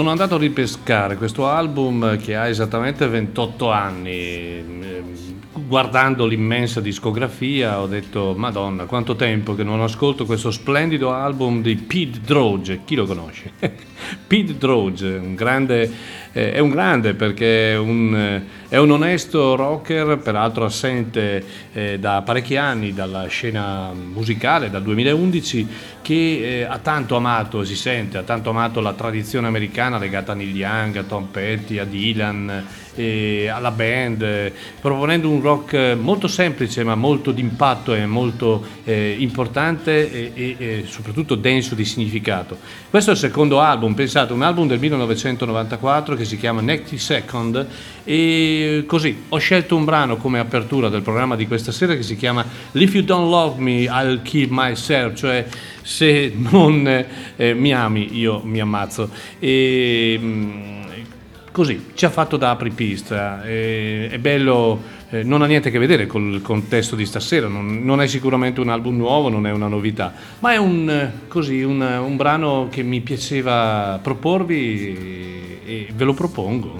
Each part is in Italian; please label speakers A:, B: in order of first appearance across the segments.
A: Sono andato a ripescare questo album che ha esattamente 28 anni. Ehm, Guardando l'immensa discografia ho detto, Madonna, quanto tempo che non ascolto questo splendido album di Pete Droge. Chi lo conosce? Pete Droge, un grande, eh, è un grande perché è un, eh, è un onesto rocker, peraltro assente eh, da parecchi anni dalla scena musicale, dal 2011, che eh, ha tanto amato, si sente, ha tanto amato la tradizione americana legata a Neil Young, a Tom Petty, a Dylan, eh, alla band, proponendo un rock molto semplice ma molto d'impatto e molto eh, importante e, e- e soprattutto denso di significato. Questo è il secondo album, pensate, un album del 1994 che si chiama 90 Second e così ho scelto un brano come apertura del programma di questa sera che si chiama If You Don't Love Me I'll Kill Myself, cioè se non eh, mi ami io mi ammazzo. E, mm, così ci ha fatto da apripista e- è bello eh, non ha niente a che vedere col contesto di stasera non, non è sicuramente un album nuovo non è una novità ma è un, eh, così, un, un brano che mi piaceva proporvi e, e ve lo propongo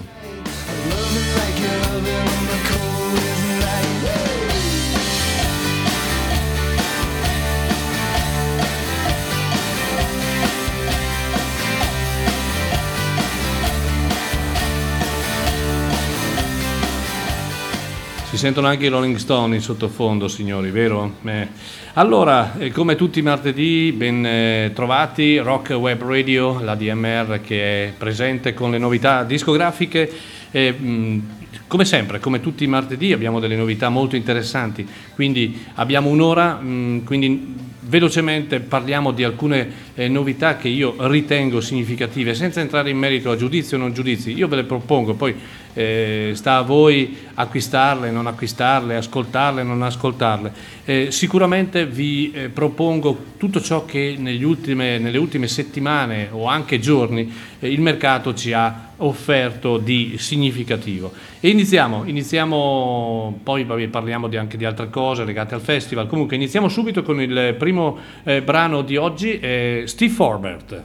A: Si sentono anche i Rolling Stone in sottofondo, signori, vero? Eh. Allora, eh, come tutti i martedì, ben eh, trovati, Rock Web Radio, la DMR che è presente con le novità discografiche. Eh, mh, come sempre, come tutti i martedì, abbiamo delle novità molto interessanti, quindi abbiamo un'ora, quindi velocemente parliamo di alcune eh, novità che io ritengo significative, senza entrare in merito a giudizi o non giudizi, io ve le propongo, poi eh, sta a voi acquistarle, non acquistarle, ascoltarle, non ascoltarle. Eh, sicuramente vi eh, propongo tutto ciò che ultime- nelle ultime settimane o anche giorni eh, il mercato ci ha offerto di significativo. E iniziamo, iniziamo poi vabbè, parliamo di- anche di altre cose legate al festival. Comunque iniziamo subito con il primo eh, brano di oggi, Steve Forbert.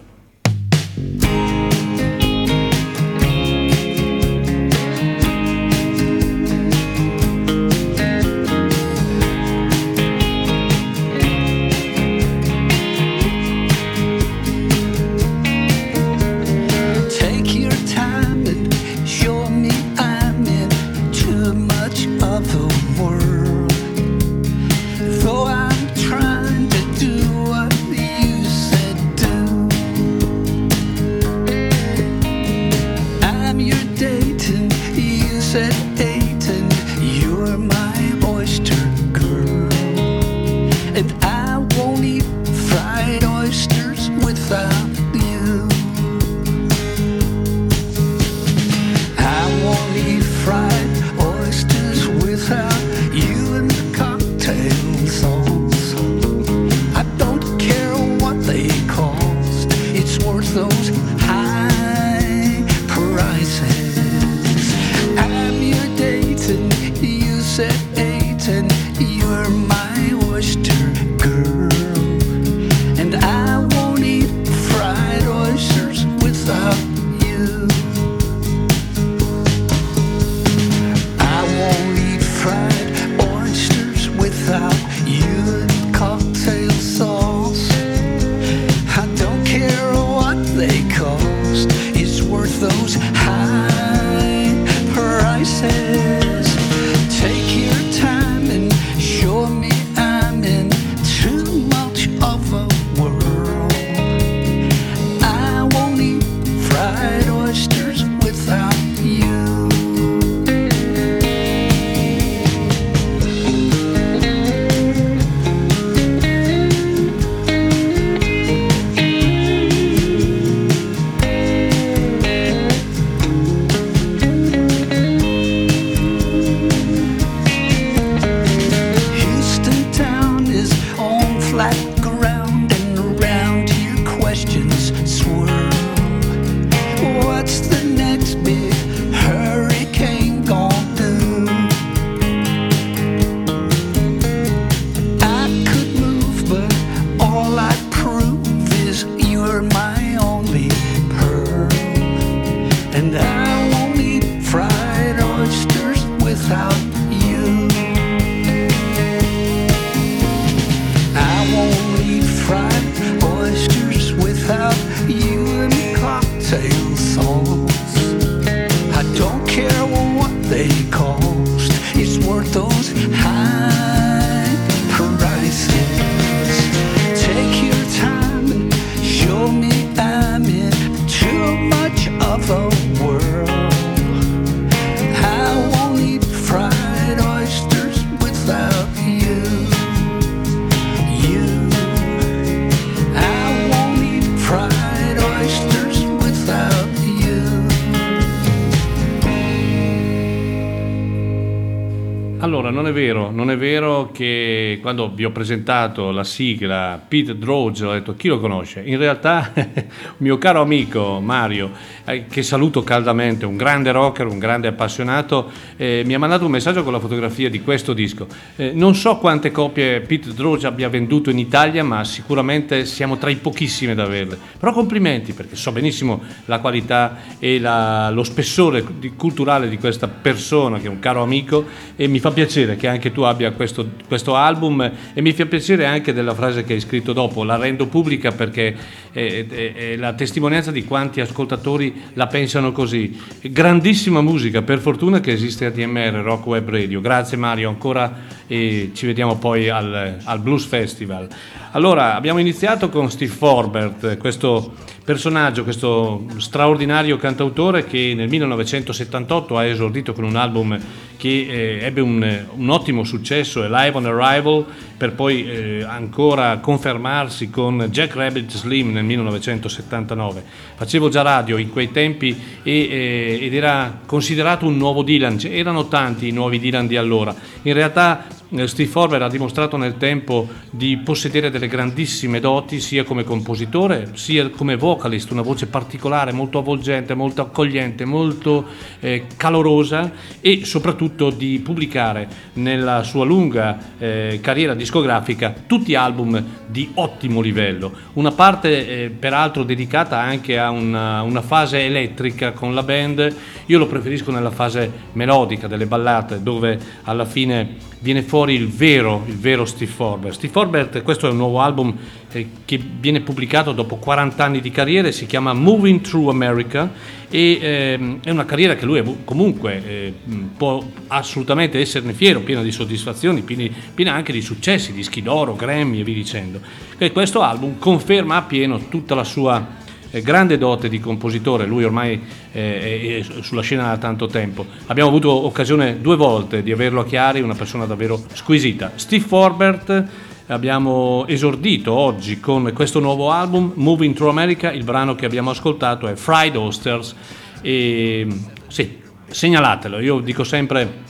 A: Quando vi ho presentato la sigla Pete Droge ho detto chi lo conosce? In realtà mio caro amico Mario, eh, che saluto caldamente, un grande rocker, un grande appassionato, eh, mi ha mandato un messaggio con la fotografia di questo disco. Eh, non so quante copie Pete Droge abbia venduto in Italia, ma sicuramente siamo tra i pochissimi ad averle. Però complimenti perché so benissimo la qualità e la, lo spessore culturale di questa persona che è un caro amico e mi fa piacere che anche tu abbia questo, questo album e mi fa piacere anche della frase che hai scritto dopo, la rendo pubblica perché è, è, è la testimonianza di quanti ascoltatori la pensano così. Grandissima musica, per fortuna che esiste ADMR, Rock Web Radio. Grazie Mario ancora e ci vediamo poi al, al Blues Festival. Allora, abbiamo iniziato con Steve Forbert, questo personaggio, questo straordinario cantautore che nel 1978 ha esordito con un album che eh, ebbe un, un, ottimo successo, Live on Arrival, per poi eh, ancora confermarsi con Jack Rabbit Slim nel 1979. Facevo già radio in quei tempi e, eh, ed era considerato un nuovo Dylan, erano tanti i nuovi Dylan di allora. In realtà Steve Forber ha dimostrato nel tempo di possedere delle grandissime doti sia come compositore sia come vocalist, una voce particolare, molto avvolgente, molto accogliente, molto eh, calorosa e soprattutto di pubblicare nella sua lunga eh, carriera discografica tutti album di ottimo livello. Una parte eh, peraltro dedicata anche a una, una fase elettrica con la band, io lo preferisco nella fase melodica delle ballate dove alla fine viene fuori il vero, il vero Steve Forbert. Steve Forbert, questo è un nuovo album eh, che viene pubblicato dopo 40 anni di carriera, si chiama Moving Through America e eh, è una carriera che lui comunque eh, può assolutamente esserne fiero, piena di soddisfazioni, piena, piena anche di successi, dischi d'oro, Grammy e via dicendo. E questo album conferma appieno tutta la sua grande dote di compositore, lui ormai eh, è sulla scena da tanto tempo. Abbiamo avuto occasione due volte di averlo a Chiari, una persona davvero squisita. Steve Forbert abbiamo esordito oggi con questo nuovo album, Moving Through America, il brano che abbiamo ascoltato è Fried Oysters e sì, segnalatelo, io dico sempre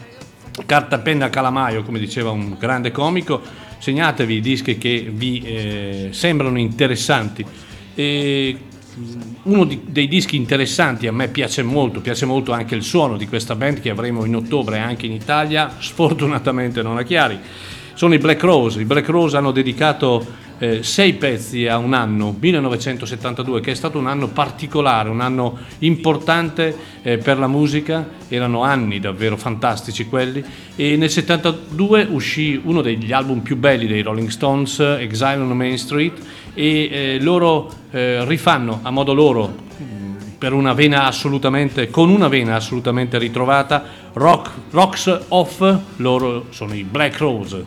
A: carta, penna, calamaio, come diceva un grande comico, segnatevi i dischi che vi eh, sembrano interessanti. E uno di, dei dischi interessanti, a me piace molto, piace molto anche il suono di questa band che avremo in ottobre anche in Italia, sfortunatamente non a Chiari, sono i Black Rose. I Black Rose hanno dedicato eh, sei pezzi a un anno, 1972, che è stato un anno particolare, un anno importante eh, per la musica, erano anni davvero fantastici quelli e nel 72 uscì uno degli album più belli dei Rolling Stones, Exile on Main Street, e eh, loro eh, rifanno a modo loro per una con una vena assolutamente ritrovata rock, rocks off loro sono i Black Rose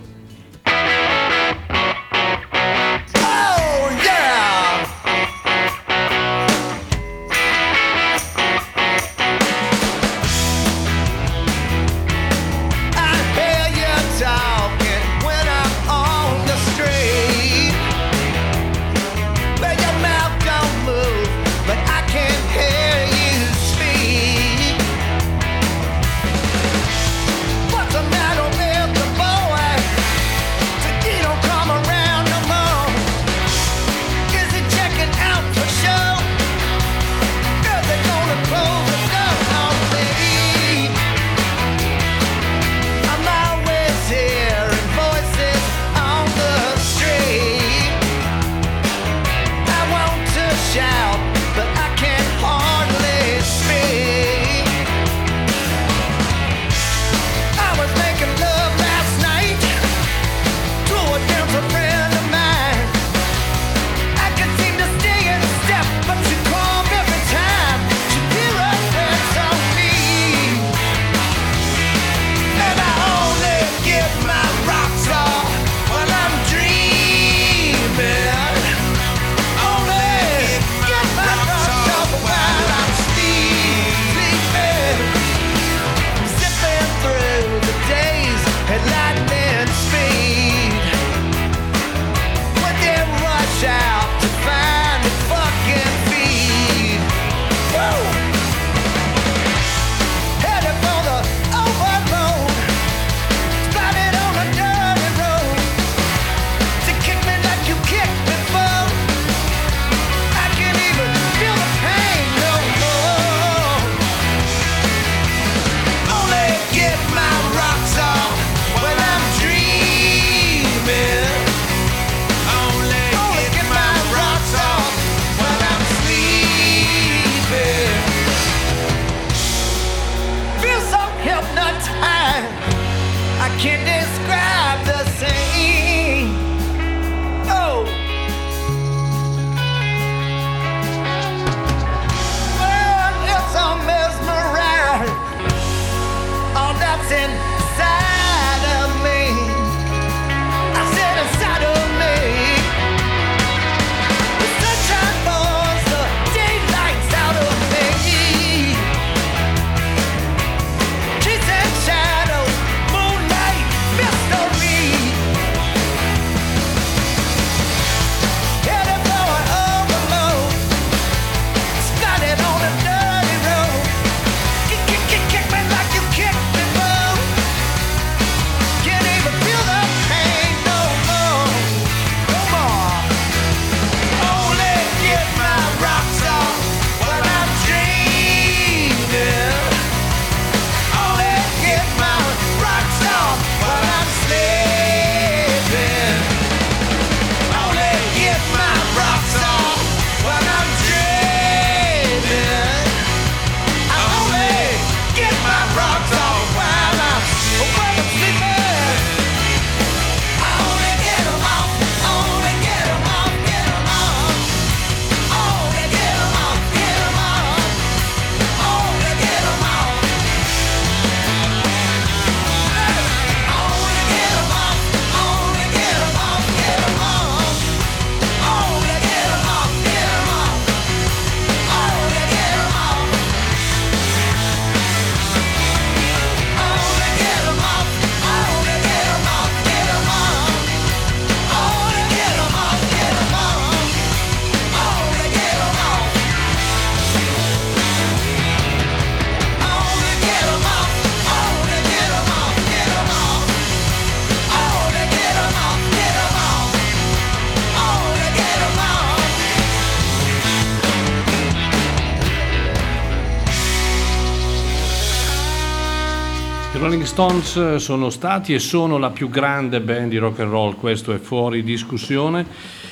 A: Stones sono stati e sono la più grande band di rock and roll, questo è fuori discussione.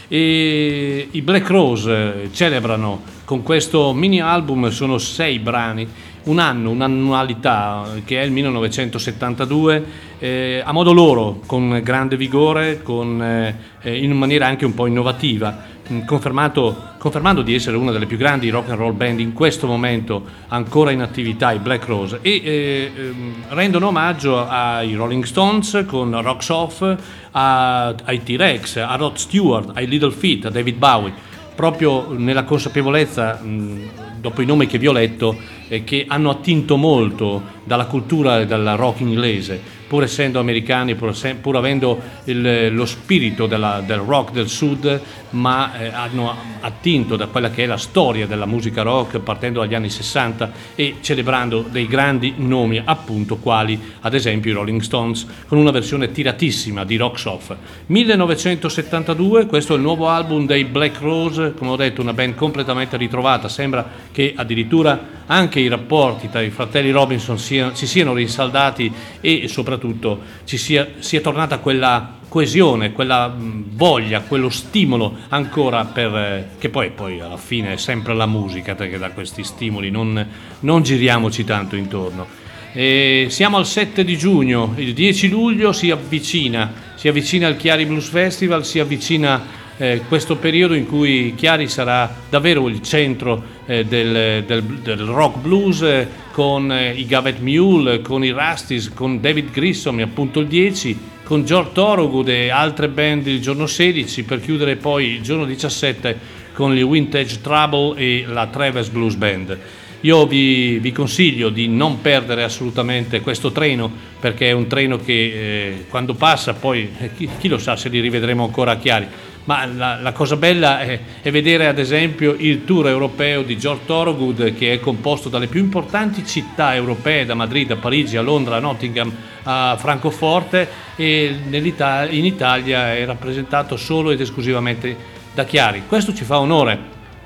A: E i Black Rose celebrano con questo mini album, sono sei brani, un anno, un'annualità che è il 1972, eh, a modo loro, con grande vigore, con, eh, in maniera anche un po' innovativa confermando di essere una delle più grandi rock and roll band in questo momento ancora in attività, i Black Rose, e eh, ehm, rendono omaggio ai Rolling Stones con Rocks Off, a, ai T-Rex, a Rod Stewart, ai Little Feet, a David Bowie, proprio nella consapevolezza, mh, dopo i nomi che vi ho letto, eh, che hanno attinto molto dalla cultura e dal rock inglese pur essendo americani, pur, pur avendo il, lo spirito della, del rock del sud, ma eh, hanno attinto da quella che è la storia della musica rock partendo dagli anni 60 e celebrando dei grandi nomi appunto quali ad esempio i Rolling Stones con una versione tiratissima di Rock Off. 1972, questo è il nuovo album dei Black Rose, come ho detto una band completamente ritrovata, sembra che addirittura anche i rapporti tra i fratelli Robinson sia, si siano rinsaldati e soprattutto ci sia, sia tornata quella coesione, quella voglia, quello stimolo ancora per, eh, che poi, poi, alla fine è sempre la musica che dà questi stimoli, non, non giriamoci tanto intorno. E siamo al 7 di giugno, il 10 luglio si avvicina, si avvicina al Chiari Blues Festival, si avvicina eh, questo periodo in cui Chiari sarà davvero il centro eh, del, del, del, rock blues eh, con eh, i Gavet Mule, con i Rusties, con David Grissom appunto il 10, con George Thorogood e altre band il giorno 16 per chiudere poi il giorno 17 con gli Vintage Trouble e la Travis Blues Band. Io vi, vi, consiglio di non perdere assolutamente questo treno perché è un treno che eh, quando passa poi eh, chi, chi, lo sa se li rivedremo ancora a Chiari ma la, la cosa bella è, è, vedere ad esempio il tour europeo di George Thorogood che è composto dalle più importanti città europee, da Madrid a Parigi a Londra a Nottingham a Francoforte e in Italia è rappresentato solo ed esclusivamente da Chiari. Questo ci fa onore,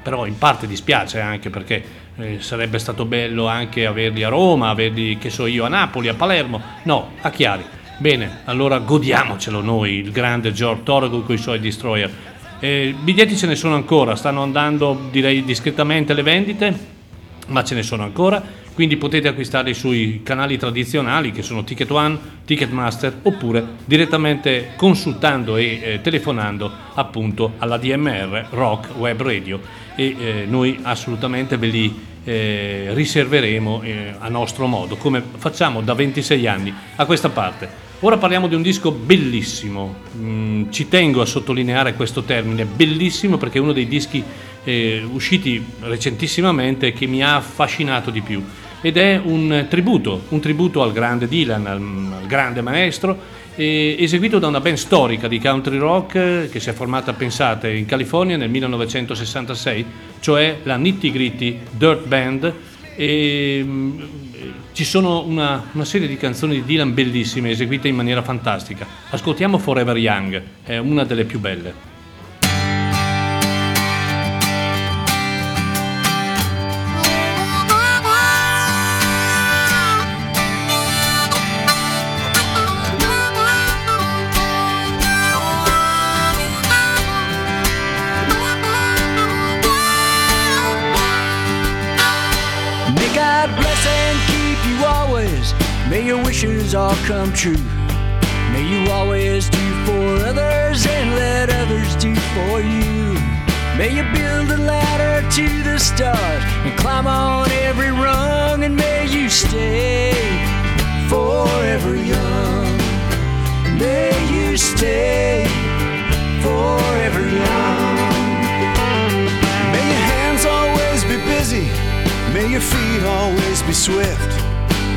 A: però in parte dispiace anche perché eh, sarebbe stato bello anche averli a Roma, averli che so io a Napoli, a Palermo, no, a Chiari. Bene, allora godiamocelo noi, il grande George Thorogood con i suoi destroyer. Eh, biglietti ce ne sono ancora, stanno andando direi discretamente le vendite, ma ce ne sono ancora, quindi potete acquistarli sui canali tradizionali che sono Ticket One, Ticketmaster oppure direttamente consultando e eh, telefonando appunto alla DMR Rock Web Radio e eh, noi assolutamente ve li eh, riserveremo eh, a nostro modo, come facciamo da 26 anni a questa parte. Ora parliamo di un disco bellissimo, mm, ci tengo a sottolineare questo termine, bellissimo perché è uno dei dischi eh, usciti recentissimamente che mi ha affascinato di più ed è un tributo, un tributo al grande Dylan, al, al grande maestro, eh, eseguito da una band storica di country rock che si è formata, pensate, in California nel 1966, cioè la Nitty Gritty Dirt Band. E, mm, ci sono una, una, serie di canzoni di Dylan bellissime, eseguite in maniera fantastica. Ascoltiamo Forever Young, è una delle più belle. May your wishes all come true. May you always do for others and let others do for you. May you build a ladder to the stars and climb on every rung, and may you stay forever young. May you stay forever young. May your hands always be busy, may your feet always be swift.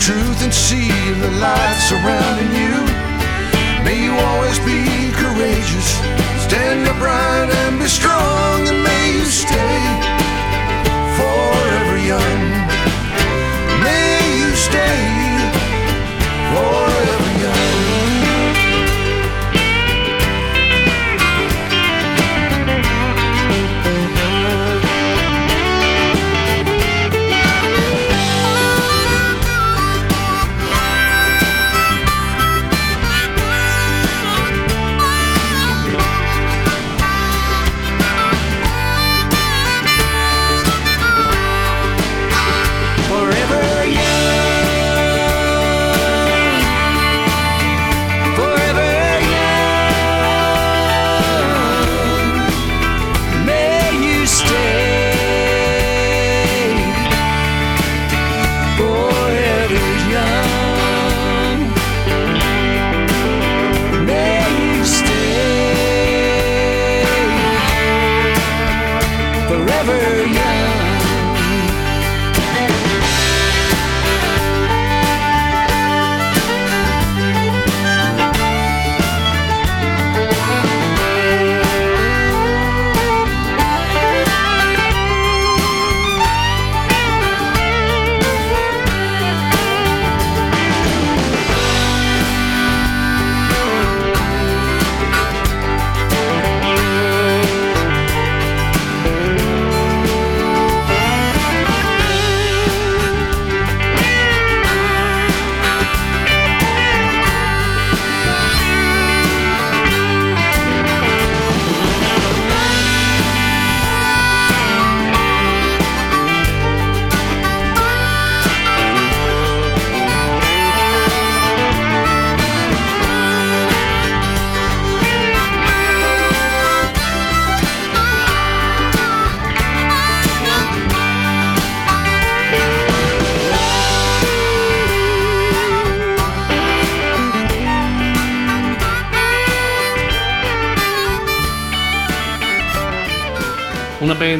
B: truth and see the light surrounding you. May you always be courageous, stand upright and be strong, Young.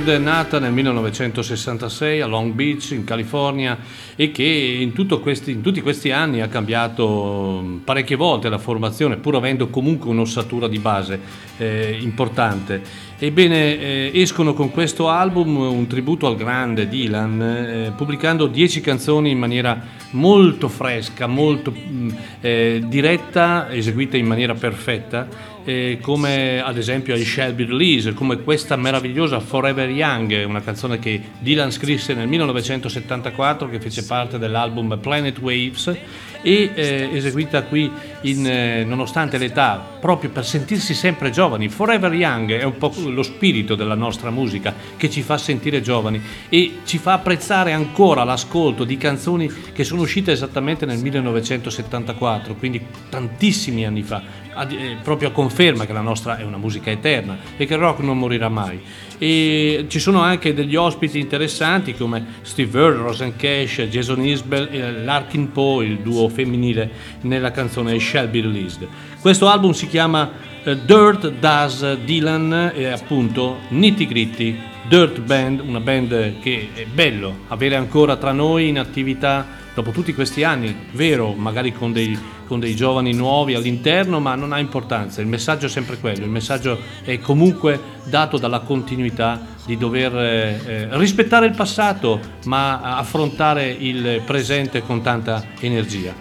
A: Una band nata nel 1966 a Long Beach, in California, e che in, questi- in tutti questi anni ha cambiato mh, parecchie volte la formazione, pur avendo comunque un'ossatura di base eh, importante. Ebbene, eh, escono con questo album un tributo al grande Dylan, eh, pubblicando 10 canzoni in maniera molto fresca, molto mh, eh, diretta, eseguita in maniera perfetta eh, come ad esempio I Shall Be Released, come questa meravigliosa Forever Young, una canzone che Dylan scrisse nel 1974 che fece parte dell'album Planet Waves e eh, eseguita qui in, eh, nonostante l'età, proprio per sentirsi sempre giovani. Forever Young è un po' lo spirito della nostra musica che ci fa sentire giovani e ci fa apprezzare ancora l'ascolto di canzoni che sono uscite esattamente nel 1974, quindi tantissimi anni fa eh, proprio a conferma che la nostra è una musica eterna e che il rock non morirà mai. E ci sono anche degli ospiti interessanti come Steve Earle, Rosen Cash, Jason Isbell Larkin Poe, il duo femminile nella canzone Shall Be Released. Questo album si chiama eh, Dirt Does Dylan e appunto Nitty Gritty Dirt Band, una band che è bello avere ancora tra noi in attività dopo tutti questi anni, vero, magari con dei, con dei giovani nuovi all'interno, ma non ha importanza, il messaggio è sempre quello, il messaggio è comunque dato dalla continuità di dover eh, eh, rispettare il passato, ma affrontare il presente con tanta energia.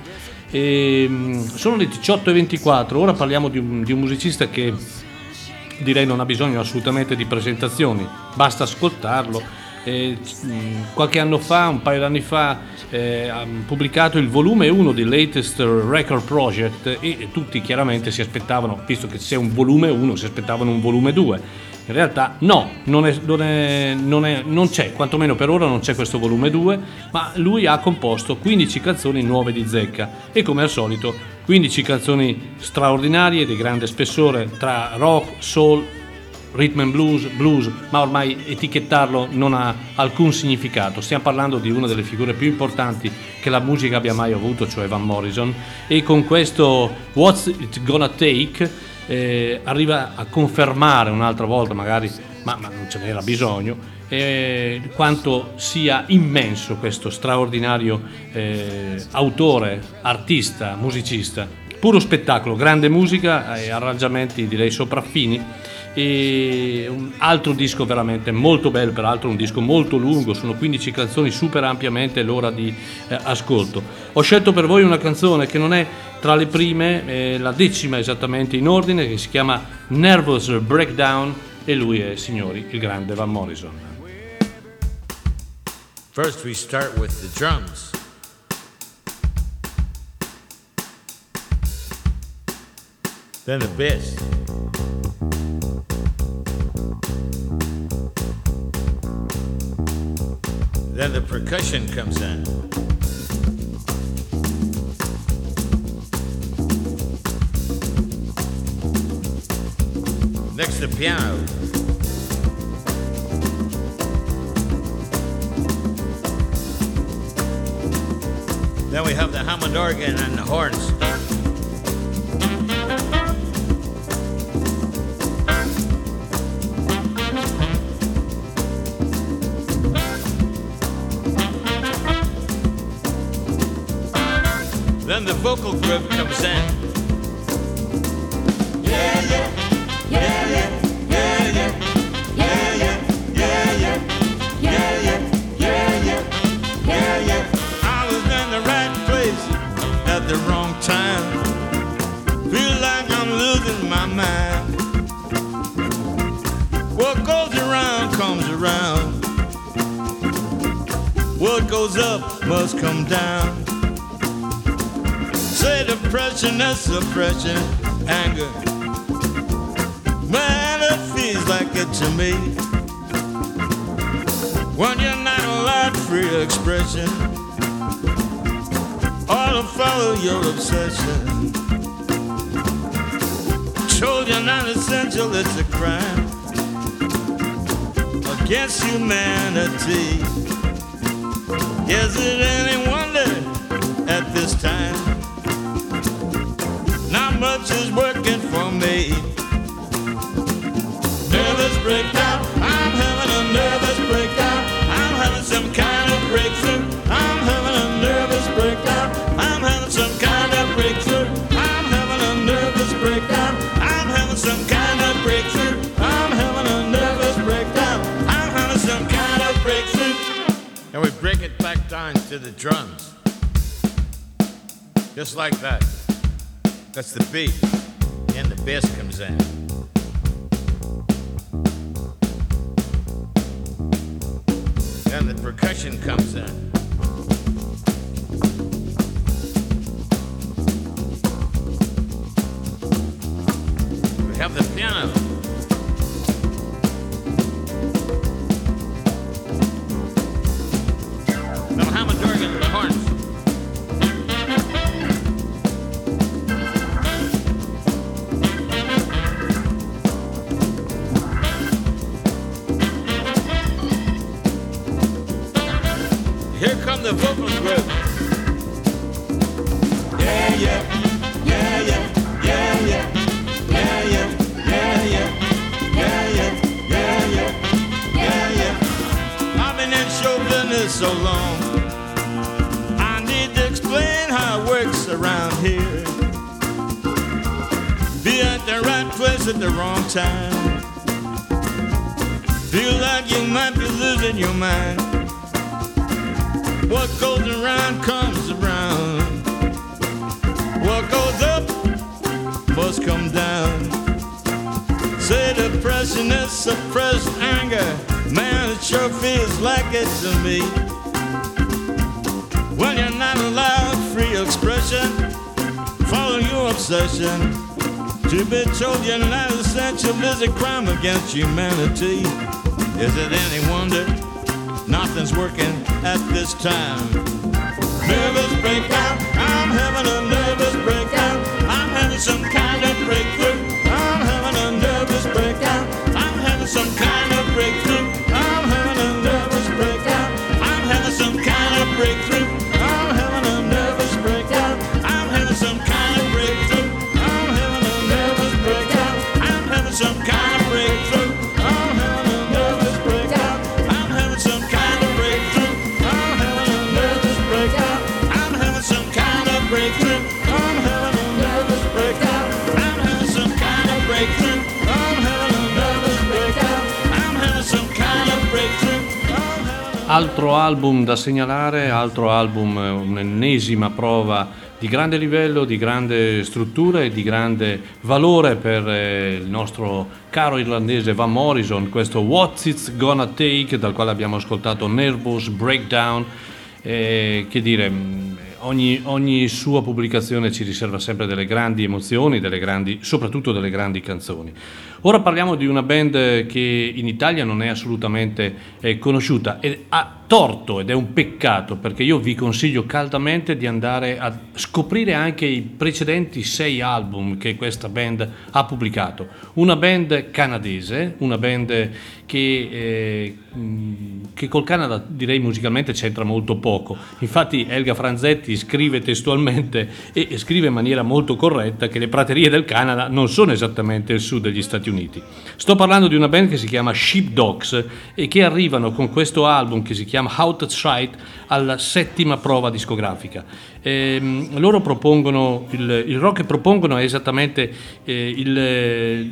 A: E, mh, sono le 18.24, ora parliamo di un, di un musicista che direi non ha bisogno assolutamente di presentazioni, basta ascoltarlo. Eh, qualche anno fa, un paio d'anni fa, eh, ha pubblicato il volume 1 di Latest Record Project e tutti chiaramente si aspettavano, visto che c'è un volume 1, si aspettavano un volume 2. In realtà no, non, è- non è- non è- non c'è, quantomeno per ora non c'è questo volume 2, ma lui ha composto 15 canzoni nuove di zecca e come al solito 15 canzoni straordinarie di grande spessore tra rock, soul, rhythm and blues, blues, ma ormai etichettarlo non ha alcun significato. Stiamo parlando di una delle figure più importanti che la musica abbia mai avuto, cioè Van Morrison, e con questo What's It Gonna Take eh, arriva a confermare un'altra volta, magari ma, ma non ce n'era bisogno, eh, quanto sia immenso questo straordinario eh, autore, artista, musicista. Puro spettacolo, grande musica e arrangiamenti direi sopraffini e un altro disco veramente molto bello, peraltro un disco molto lungo, sono 15 canzoni, super ampiamente l'ora di eh, ascolto. Ho scelto per voi una canzone che non è tra le prime, eh, la decima esattamente in ordine, che si chiama Nervous Breakdown e lui è, signori, il grande Van Morrison.
C: First, we start with the drums. Then the bass. Then the percussion comes in. Next, the piano. Then we have the Hammond organ and the horns. Vocal group comes in. Yeah, yeah, yeah, yeah, yeah, yeah, yeah, yeah, yeah. I was in the right place at the wrong time. Feel like I'm losing my mind. What goes around comes around. What goes up must come down. Depression, that's suppression, anger. Man, it feels like it to me. When you're not allowed free expression, or to follow your obsession. Told you're not essential, it's a crime against humanity. Is it any wonder at this time? Is working for me. Nervous breakdown, I'm having a nervous breakdown. I'm having some kind of breakthrough. I'm having a nervous breakdown. I'm having some kind of breakthrough. I'm having a nervous breakdown. I'm having some kind of breakthrough. I'm having a nervous breakdown. I'm having some kind of breakthrough. And we break it back down to the drums. Just like that. That's the beat. And the bass comes in. Then the percussion comes in. The right place at the wrong time. Feel like you might be losing your mind. What goes around comes around. What goes up must come down. Say depression is suppressed anger. Man, it sure feels like it to me. When you're not allowed free expression, follow your obsession. To be told you're not essential is a crime against humanity. Is it any wonder? Nothing's working at this time. Nervous breakdown, I'm having a nervous breakdown.
A: Altro album da segnalare, altro album, eh, un'ennesima prova di grande livello, di grande struttura e di grande valore per eh, il nostro caro irlandese Van Morrison, questo What's It's Gonna Take, dal quale abbiamo ascoltato Nervous Breakdown, eh, che dire, mh, ogni, ogni sua pubblicazione ci riserva sempre delle grandi emozioni, delle grandi, soprattutto delle grandi canzoni. Ora parliamo di una band che in Italia non è assolutamente eh, conosciuta e ha torto ed è un peccato perché io vi consiglio caldamente di andare a scoprire anche i precedenti sei album che questa band ha pubblicato. Una band canadese, una band che, eh, che col Canada direi musicalmente c'entra molto poco. Infatti Elga Franzetti scrive testualmente e scrive in maniera molto corretta che le praterie del Canada non sono esattamente il sud degli Stati Uniti. Sto parlando di una band che si chiama Sheepdogs e che arrivano con questo album che si chiama Out of Sight alla settima prova discografica. Ehm, loro propongono il, il rock che propongono è esattamente eh, il,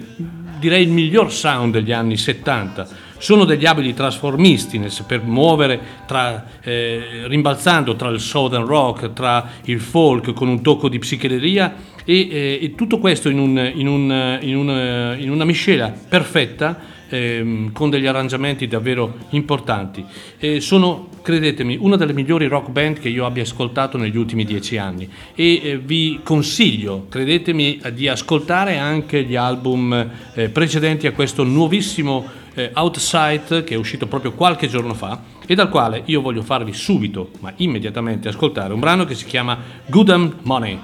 A: direi il miglior sound degli anni 70 sono degli abili trasformisti nel muovere tra, eh, rimbalzando tra il southern rock, tra il folk con un tocco di psichedelia e, eh, e tutto questo in, un- in un- in un- in una miscela perfetta ehm, con degli arrangiamenti davvero importanti. E sono, credetemi, una delle migliori rock band che io abbia ascoltato negli ultimi dieci anni e eh, vi consiglio, credetemi, di ascoltare anche gli album eh, precedenti a questo nuovissimo eh, Outside che è uscito proprio qualche giorno fa e dal quale io voglio farvi subito, ma immediatamente ascoltare un brano che si chiama Good Am Money.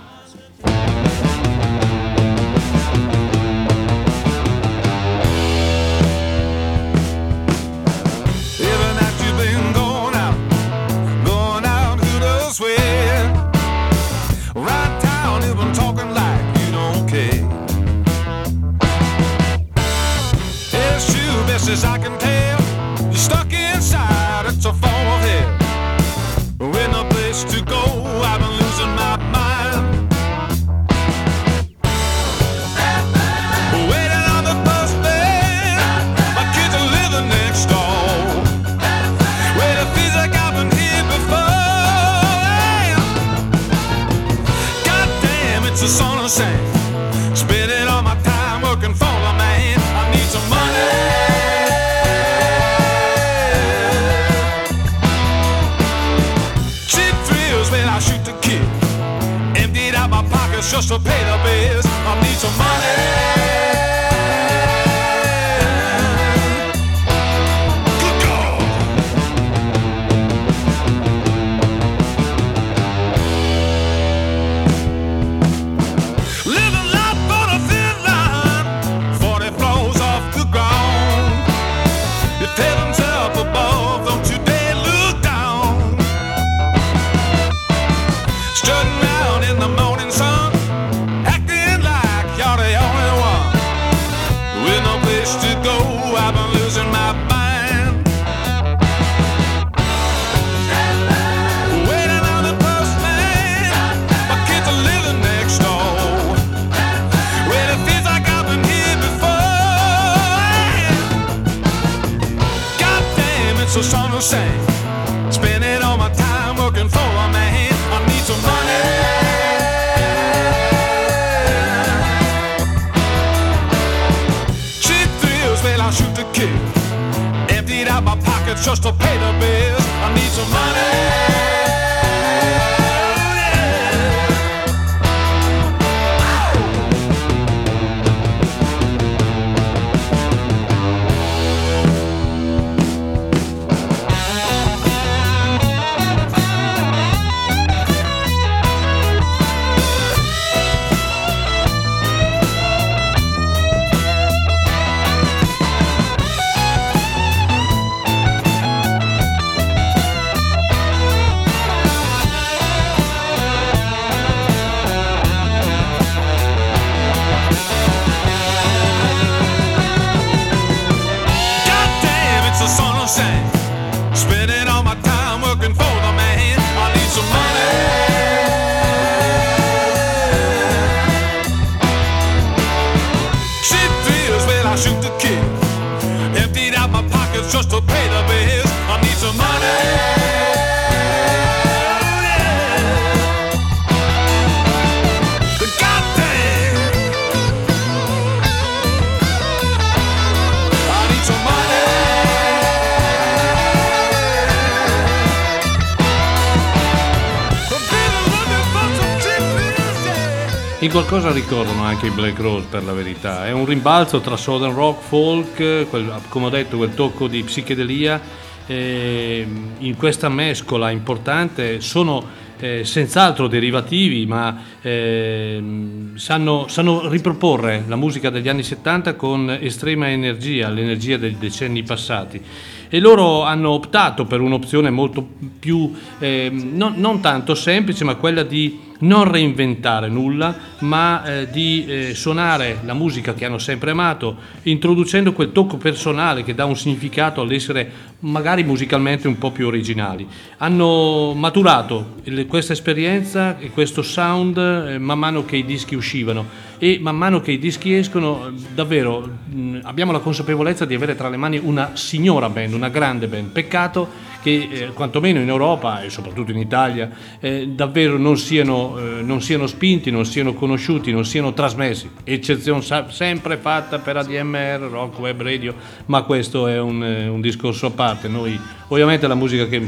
A: Qualcosa ricordano anche i Black Rose per la verità. È un rimbalzo tra southern rock, folk, quel- come ho detto, quel tocco di psichedelia. eh, in questa mescola importante sono eh, senz'altro derivativi, ma ehm, sanno, sanno riproporre la musica degli anni 70 con estrema energia, l'energia dei decenni passati. E loro hanno optato per un'opzione molto più, ehm, non, non tanto semplice, ma quella di non reinventare nulla, ma eh, di eh, suonare la musica che hanno sempre amato, introducendo quel tocco personale che dà un significato all'essere magari musicalmente un po' più originali. Hanno maturato il- questa esperienza e questo sound eh, man mano che i dischi uscivano e man mano che i dischi escono eh, davvero mh, abbiamo la consapevolezza di avere tra le mani una signora band, una grande band. Peccato che eh, quantomeno in Europa e soprattutto in Italia eh, davvero non siano, eh, non siano spinti, non siano conosciuti, non siano trasmessi. Eccezione sempre fatta per ADMR, Rock Web Radio, ma questo è un, eh, un discorso a parte. Noi ovviamente la musica che,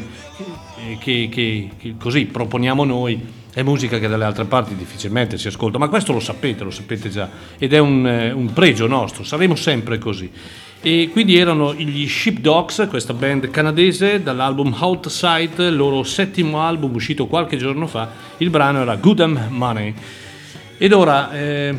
A: che- che- che così proponiamo noi è musica che dalle altre parti difficilmente si ascolta, ma questo lo sapete, lo sapete già, ed è un, eh, un pregio nostro, saremo sempre così. E quindi erano gli Sheepdogs, questa band canadese, dall'album Outside, il loro settimo album uscito qualche giorno fa, il brano era Good Am Money. Ed ora, eh,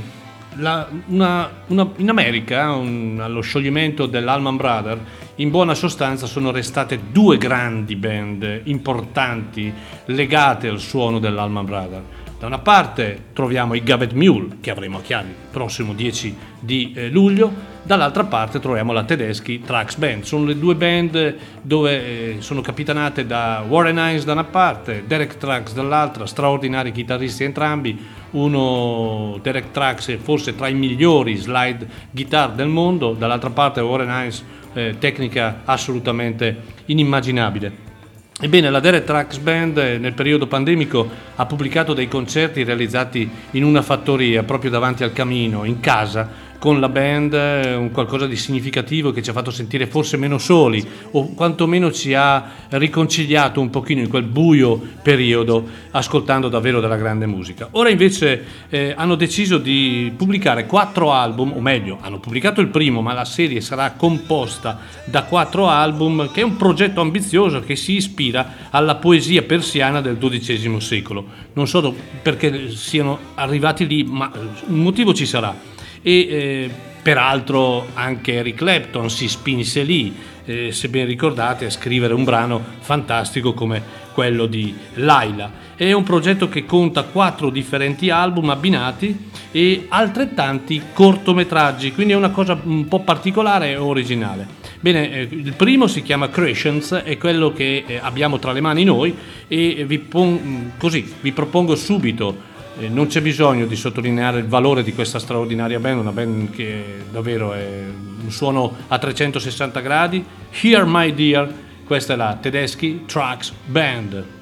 A: la- una- una- in America, un- allo scioglimento dell'Alman Brothers, in buona sostanza sono restate due grandi band importanti legate al suono dell'Alman Brothers. Da una parte troviamo i Gavet Mule, che avremo a Chiavi il prossimo 10 di eh, luglio, dall'altra parte troviamo la tedeschi Trax Band. Sono le due band dove eh, sono capitanate da Warren Hines da una parte, Derek Trax dall'altra, straordinari chitarristi entrambi, uno Derek Trax è forse tra i migliori slide guitar del mondo, dall'altra parte Warren Hines eh, tecnica assolutamente inimmaginabile. Ebbene, la Derek Trax Band eh, nel periodo pandemico ha pubblicato dei concerti realizzati in una fattoria proprio davanti al camino, in casa, con la band, eh, un qualcosa di significativo che ci ha fatto sentire forse meno soli o quantomeno ci ha riconciliato un pochino in quel buio periodo ascoltando davvero della grande musica. Ora invece eh, hanno deciso di pubblicare quattro album, o meglio, hanno pubblicato il primo, ma la serie sarà composta da quattro album, che è un progetto ambizioso che si ispira alla poesia persiana del XII secolo. Non so perché siano arrivati lì, ma eh, un motivo ci sarà. E eh, peraltro anche Eric Clapton si spinse lì, eh, se ben ricordate, a scrivere un brano fantastico come quello di Laila. È un progetto che conta quattro differenti album abbinati e altrettanti cortometraggi, quindi è una cosa un po' particolare e originale. Bene, eh, il primo si chiama Creations, è quello che eh, abbiamo tra le mani noi e vi, pon- così, vi propongo subito non c'è bisogno di sottolineare il valore di questa straordinaria band, una band che davvero è un suono a 360 gradi. Here My Dear, questa è la Tedeschi Trax Band.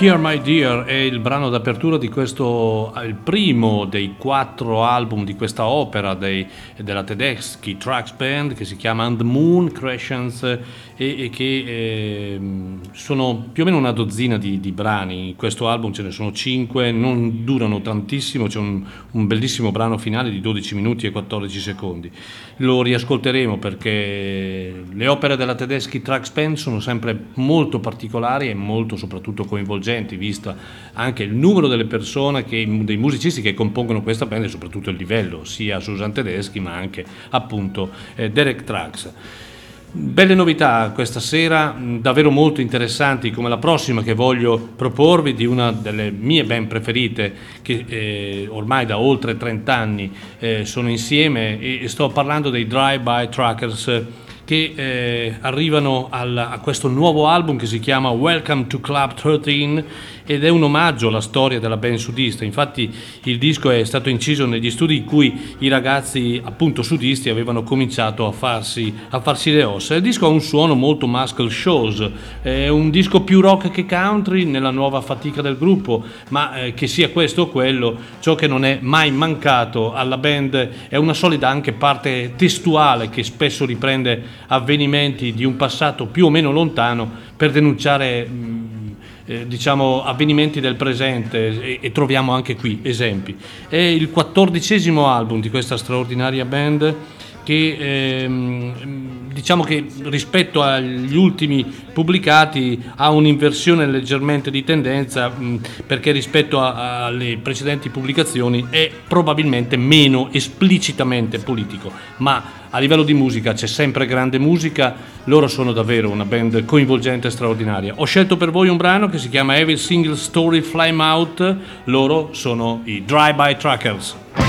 D: Here My Dear
A: è il brano d'apertura di questo, il primo dei quattro album di questa opera dei- della Tedeschi Tracks Band che si chiama And the Moon Crescents e, e che ehm, sono più o meno una dozzina di, di brani. In questo album ce ne sono cinque, non durano tantissimo, c'è un, un bellissimo brano finale di 12 minuti e 14 secondi. Lo riascolteremo perché le opere della Tedeschi Tracks Band sono sempre molto particolari e molto soprattutto coinvolgenti, visto anche il numero delle persone, che, dei musicisti che compongono questa band e soprattutto il livello, sia Susan Tedeschi ma anche appunto eh, Derek Trax. Belle novità questa sera, mh, davvero molto interessanti come la prossima che voglio proporvi di una delle mie band preferite che eh, ormai da oltre 30 anni eh, sono insieme e, sto parlando dei Drive By Truckers che eh, arrivano al- a questo nuovo album che si chiama Welcome to Club 13 ed è un omaggio alla storia della band sudista. Infatti il disco è stato inciso negli studi in cui i ragazzi appunto sudisti avevano cominciato a farsi, a farsi le ossa. Il disco ha un suono molto muscle shows, è un disco più rock che country nella nuova fatica del gruppo, ma eh, che sia questo o quello, ciò che non è mai mancato alla band è una solida anche parte testuale che spesso riprende avvenimenti di un passato più o meno lontano per denunciare mh, eh, diciamo avvenimenti del presente e, e troviamo anche qui esempi. È il quattordicesimo album di questa straordinaria band che ehm, diciamo che rispetto agli ultimi pubblicati ha un'inversione leggermente di tendenza mh, perché rispetto a- alle precedenti pubblicazioni è probabilmente meno esplicitamente politico, ma a livello di musica c'è sempre grande musica, loro sono davvero una band coinvolgente e straordinaria. Ho scelto per voi un brano che si chiama Every Single Story Flame Out, loro sono i Drive-By Truckers.
E: No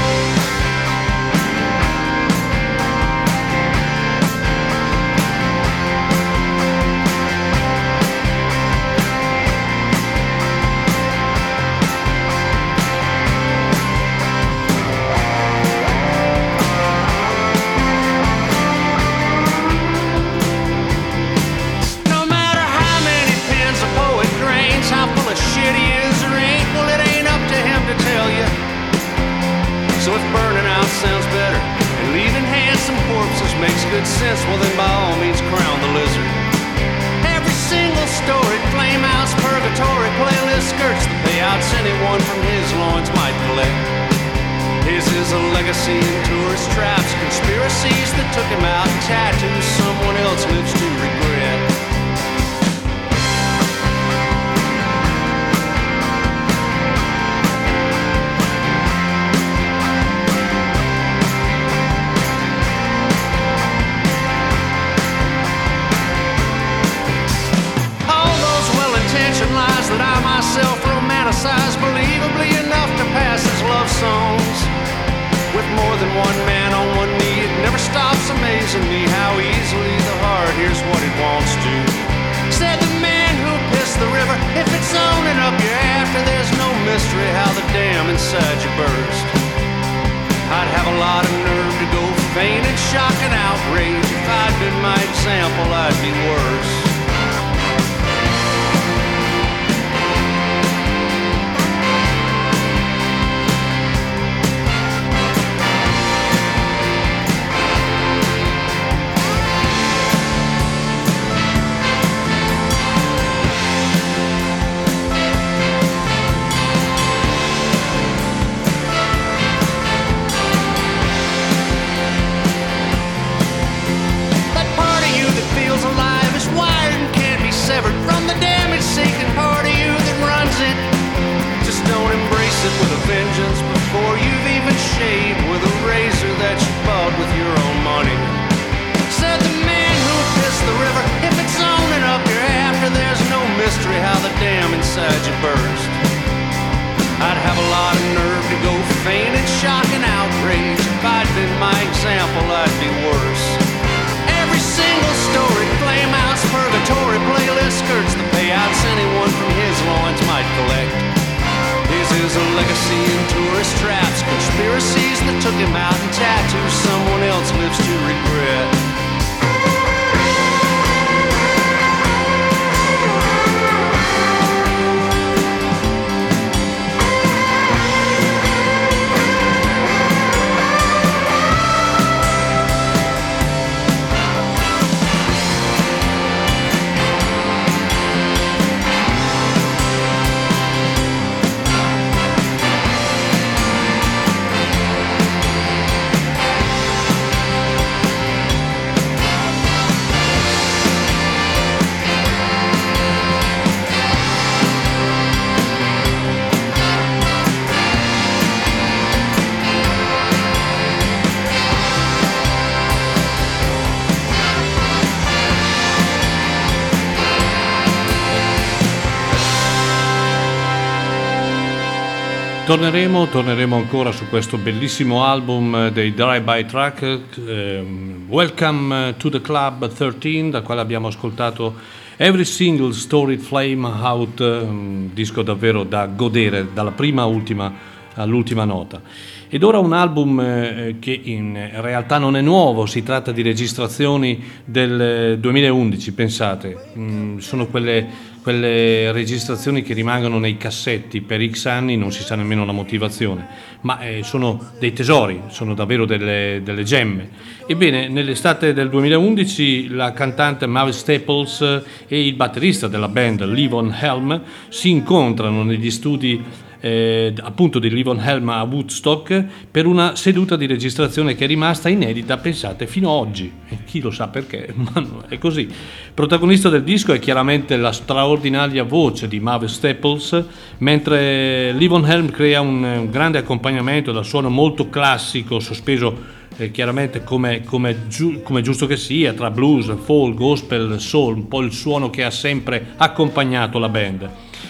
A: Torneremo, torneremo ancora su questo bellissimo album eh, dei Drive-By Track, ehm, Welcome to the Club 13, da quale abbiamo ascoltato Every Single Storied Flame Out, un disco davvero da godere dalla prima ultima, all'ultima nota. Ed ora un album eh, che in realtà non è nuovo, si tratta di registrazioni del 2011, pensate, mm, sono quelle quelle registrazioni che rimangono nei cassetti per X anni, non si sa nemmeno la motivazione, ma eh, sono dei tesori, sono davvero delle, delle, gemme. Ebbene, nell'estate del 2011 la cantante Mavis Staples e il batterista della band Livon Helm si incontrano negli studi eh, appunto di Livon Helm a Woodstock per una seduta di registrazione che è rimasta inedita, pensate, fino ad oggi. E chi lo sa perché, ma è così. Protagonista del disco è chiaramente la straordinaria voce di Mavis Staples, mentre Livon Helm crea un, un grande accompagnamento dal suono molto classico, sospeso eh, chiaramente come, come, giu, come, giusto che sia, tra blues, folk, gospel, soul, un po' il suono che ha sempre accompagnato la band.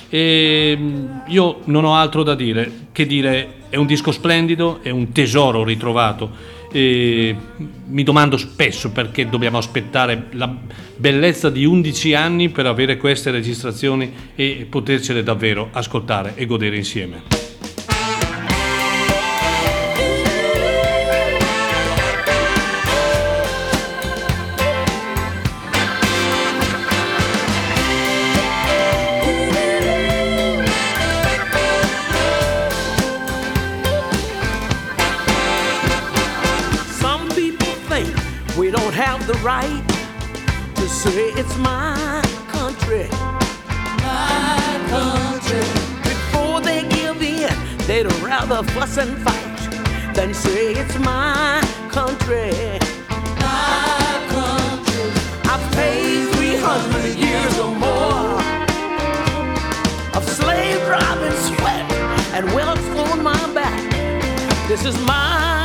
A: E mm, io non ho altro da dire che dire è un disco splendido, è un tesoro ritrovato. E mi domando spesso perché dobbiamo aspettare la bellezza di 11 anni per avere queste registrazioni e potercele davvero ascoltare e godere insieme.
F: Say it's my country.
G: My country.
F: Before they give in, they'd rather fuss and fight than say it's my country.
G: My country.
F: I've paid 300 years or more of slave driving sweat and welts on my back. This is my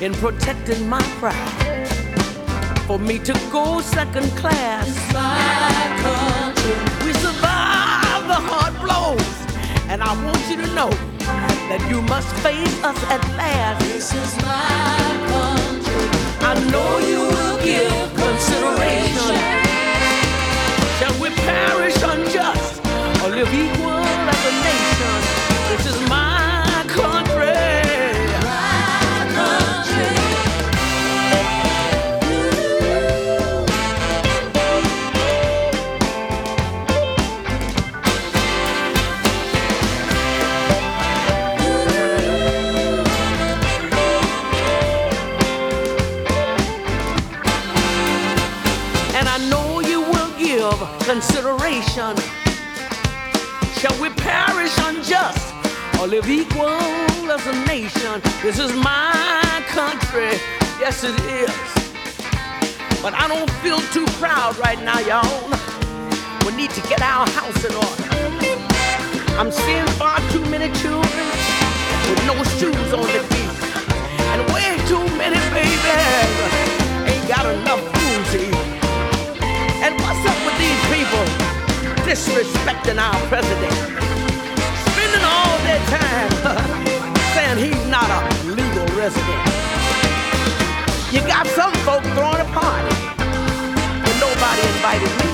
F: in protecting my pride. For me to go second class,
G: my country.
F: We survive the hard blows, and I want you to know that you must face us at last.
G: This is my country.
F: I know you will give consideration. Shall we perish unjust or live equal as a nation? This is my country. Consideration. Shall we perish unjust or live equal as a nation? This is my country, yes it is. But I don't feel too proud right now, y'all. We need to get our house in order. I'm seeing far too many children with no shoes on their feet, and way too many babies ain't got enough disrespecting our president? Spending all their time saying he's not a legal resident. You got some folk throwing a party, but nobody invited me.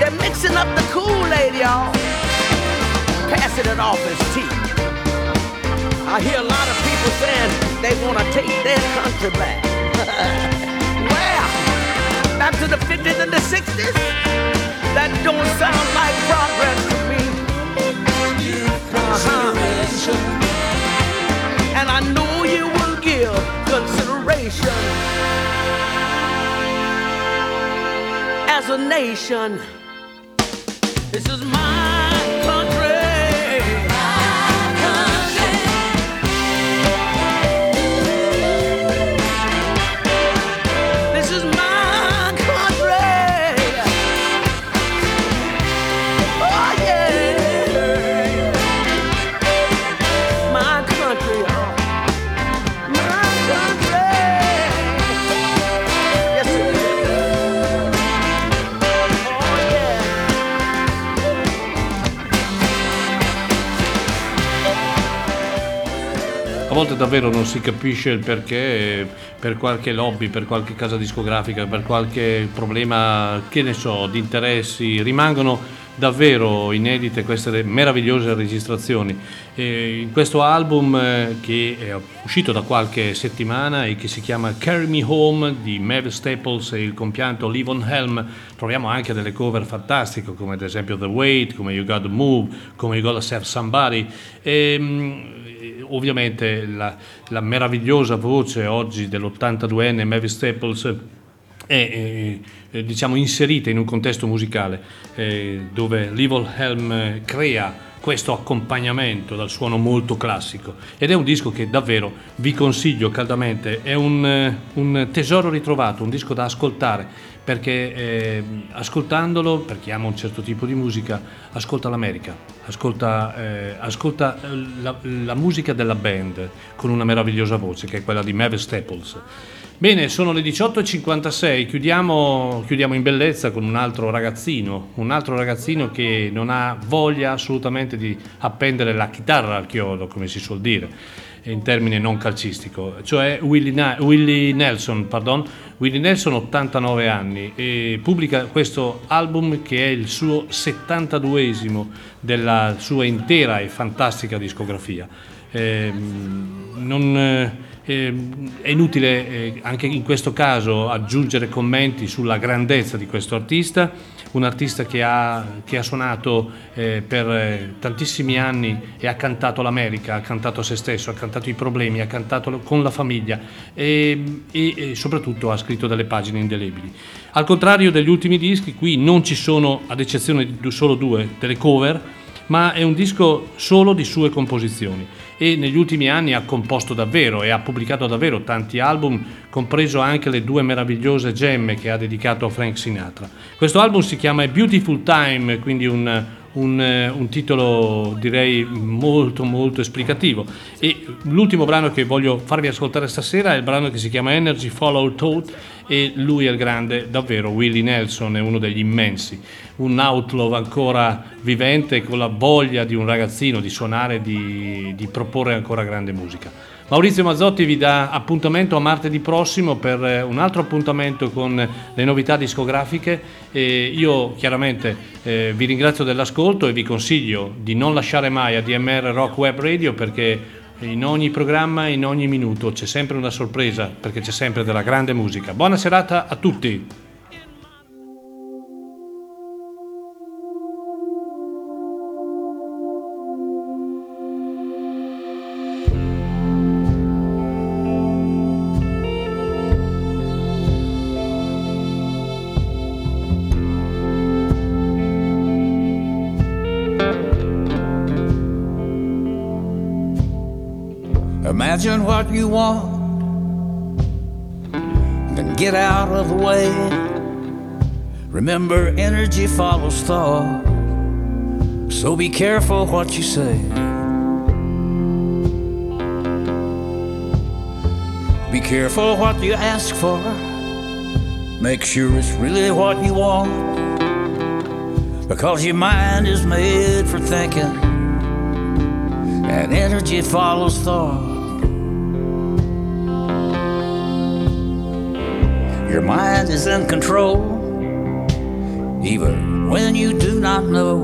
F: They're mixing up the Kool-Aid, y'all, passing it off as tea. I hear a lot of people saying they want to take their country back. back to the 50s and the 60s, that don't sound like progress to me. Uh-huh. And I know you will give consideration as a nation. This is my
A: volte davvero non si capisce il perché, per qualche lobby, per qualche casa discografica, per qualche problema, che ne so, di interessi, rimangono davvero inedite queste meravigliose registrazioni. E in questo album eh, che è uscito da qualche settimana e che si chiama Carry Me Home di Mavis Staples e il compianto Levon Helm troviamo anche delle cover fantastiche come ad esempio The Wait, come You Gotta Move, come You Gotta Serve Somebody. E, mm, ovviamente la, la meravigliosa voce oggi dell'82enne Mavis Staples è eh, eh, diciamo inserita in un contesto musicale eh, dove l'Evil Helm eh, crea questo accompagnamento dal suono molto classico. Ed è un disco che davvero vi consiglio caldamente, è un, eh, un tesoro ritrovato, un disco da ascoltare perché eh, ascoltandolo, per chi ama un certo tipo di musica, ascolta l'America, ascolta, eh, ascolta la, la musica della band con una meravigliosa voce che è quella di Mavis Staples. Bene, sono le 18.56, chiudiamo, chiudiamo in bellezza con un altro ragazzino, un altro ragazzino che non ha voglia assolutamente di appendere la chitarra al chiodo, come si suol dire, in termine non calcistico, cioè Willie, Na- Willie Nelson, pardon, Willie Nelson 89 anni e pubblica questo album che è il suo 72esimo della sua intera e fantastica discografia. Eh, non, eh, è inutile eh, anche in questo caso aggiungere commenti sulla grandezza di questo artista, un artista che ha, che ha suonato eh, per eh, tantissimi anni e ha cantato l'America, ha cantato se stesso, ha cantato i problemi, ha cantato con la famiglia e, e, e soprattutto ha scritto delle pagine indelebili. Al contrario degli ultimi dischi, qui non ci sono, ad eccezione di solo due, delle cover, ma è un disco solo di sue composizioni e negli ultimi anni ha composto davvero e ha pubblicato davvero tanti album, compreso anche le due meravigliose gemme che ha dedicato a Frank Sinatra. Questo album si chiama Beautiful Time, quindi un, un, un, titolo direi molto molto esplicativo. E l'ultimo brano che voglio farvi ascoltare stasera è il brano che si chiama Energy Follow Thought e lui è il grande davvero Willie Nelson è uno degli immensi. Un outlaw ancora vivente con la voglia di un ragazzino di suonare di, di proporre ancora grande musica Maurizio Mazzotti vi dà appuntamento a martedì prossimo per eh, un altro appuntamento con le novità discografiche. E io chiaramente eh, vi ringrazio dell'ascolto e vi consiglio di non lasciare mai ADMR Rock Web Radio perché in ogni programma, in ogni minuto c'è sempre una sorpresa perché c'è sempre della grande musica. Buona serata a tutti!
H: What you want, then get out of the way. Remember, energy follows thought, so be careful what you say. Be careful what you ask for, make sure it's really what you want, because your mind is made for thinking, and energy follows thought. Your mind is in control, even when you do not know.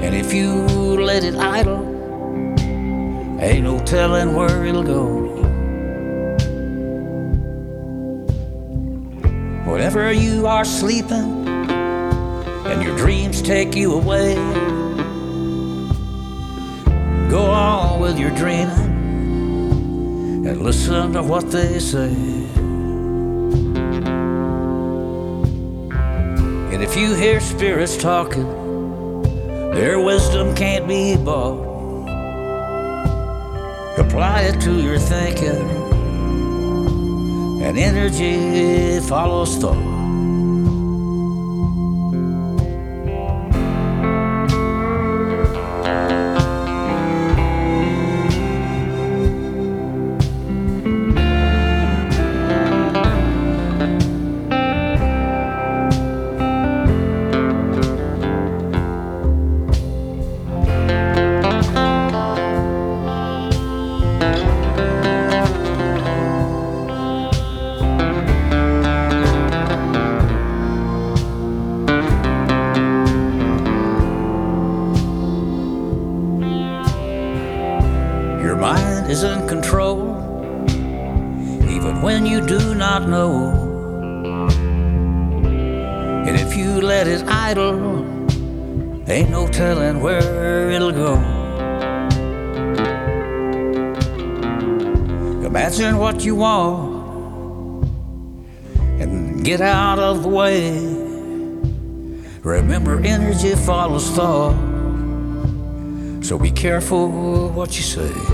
H: And if you let it idle, ain't no telling where it'll go. Whenever you are sleeping and your dreams take you away, go on with your dreaming and listen to what they say. And if you hear spirits talking, their wisdom can't be bought. Apply it to your thinking, and energy follows thought. Careful what you say.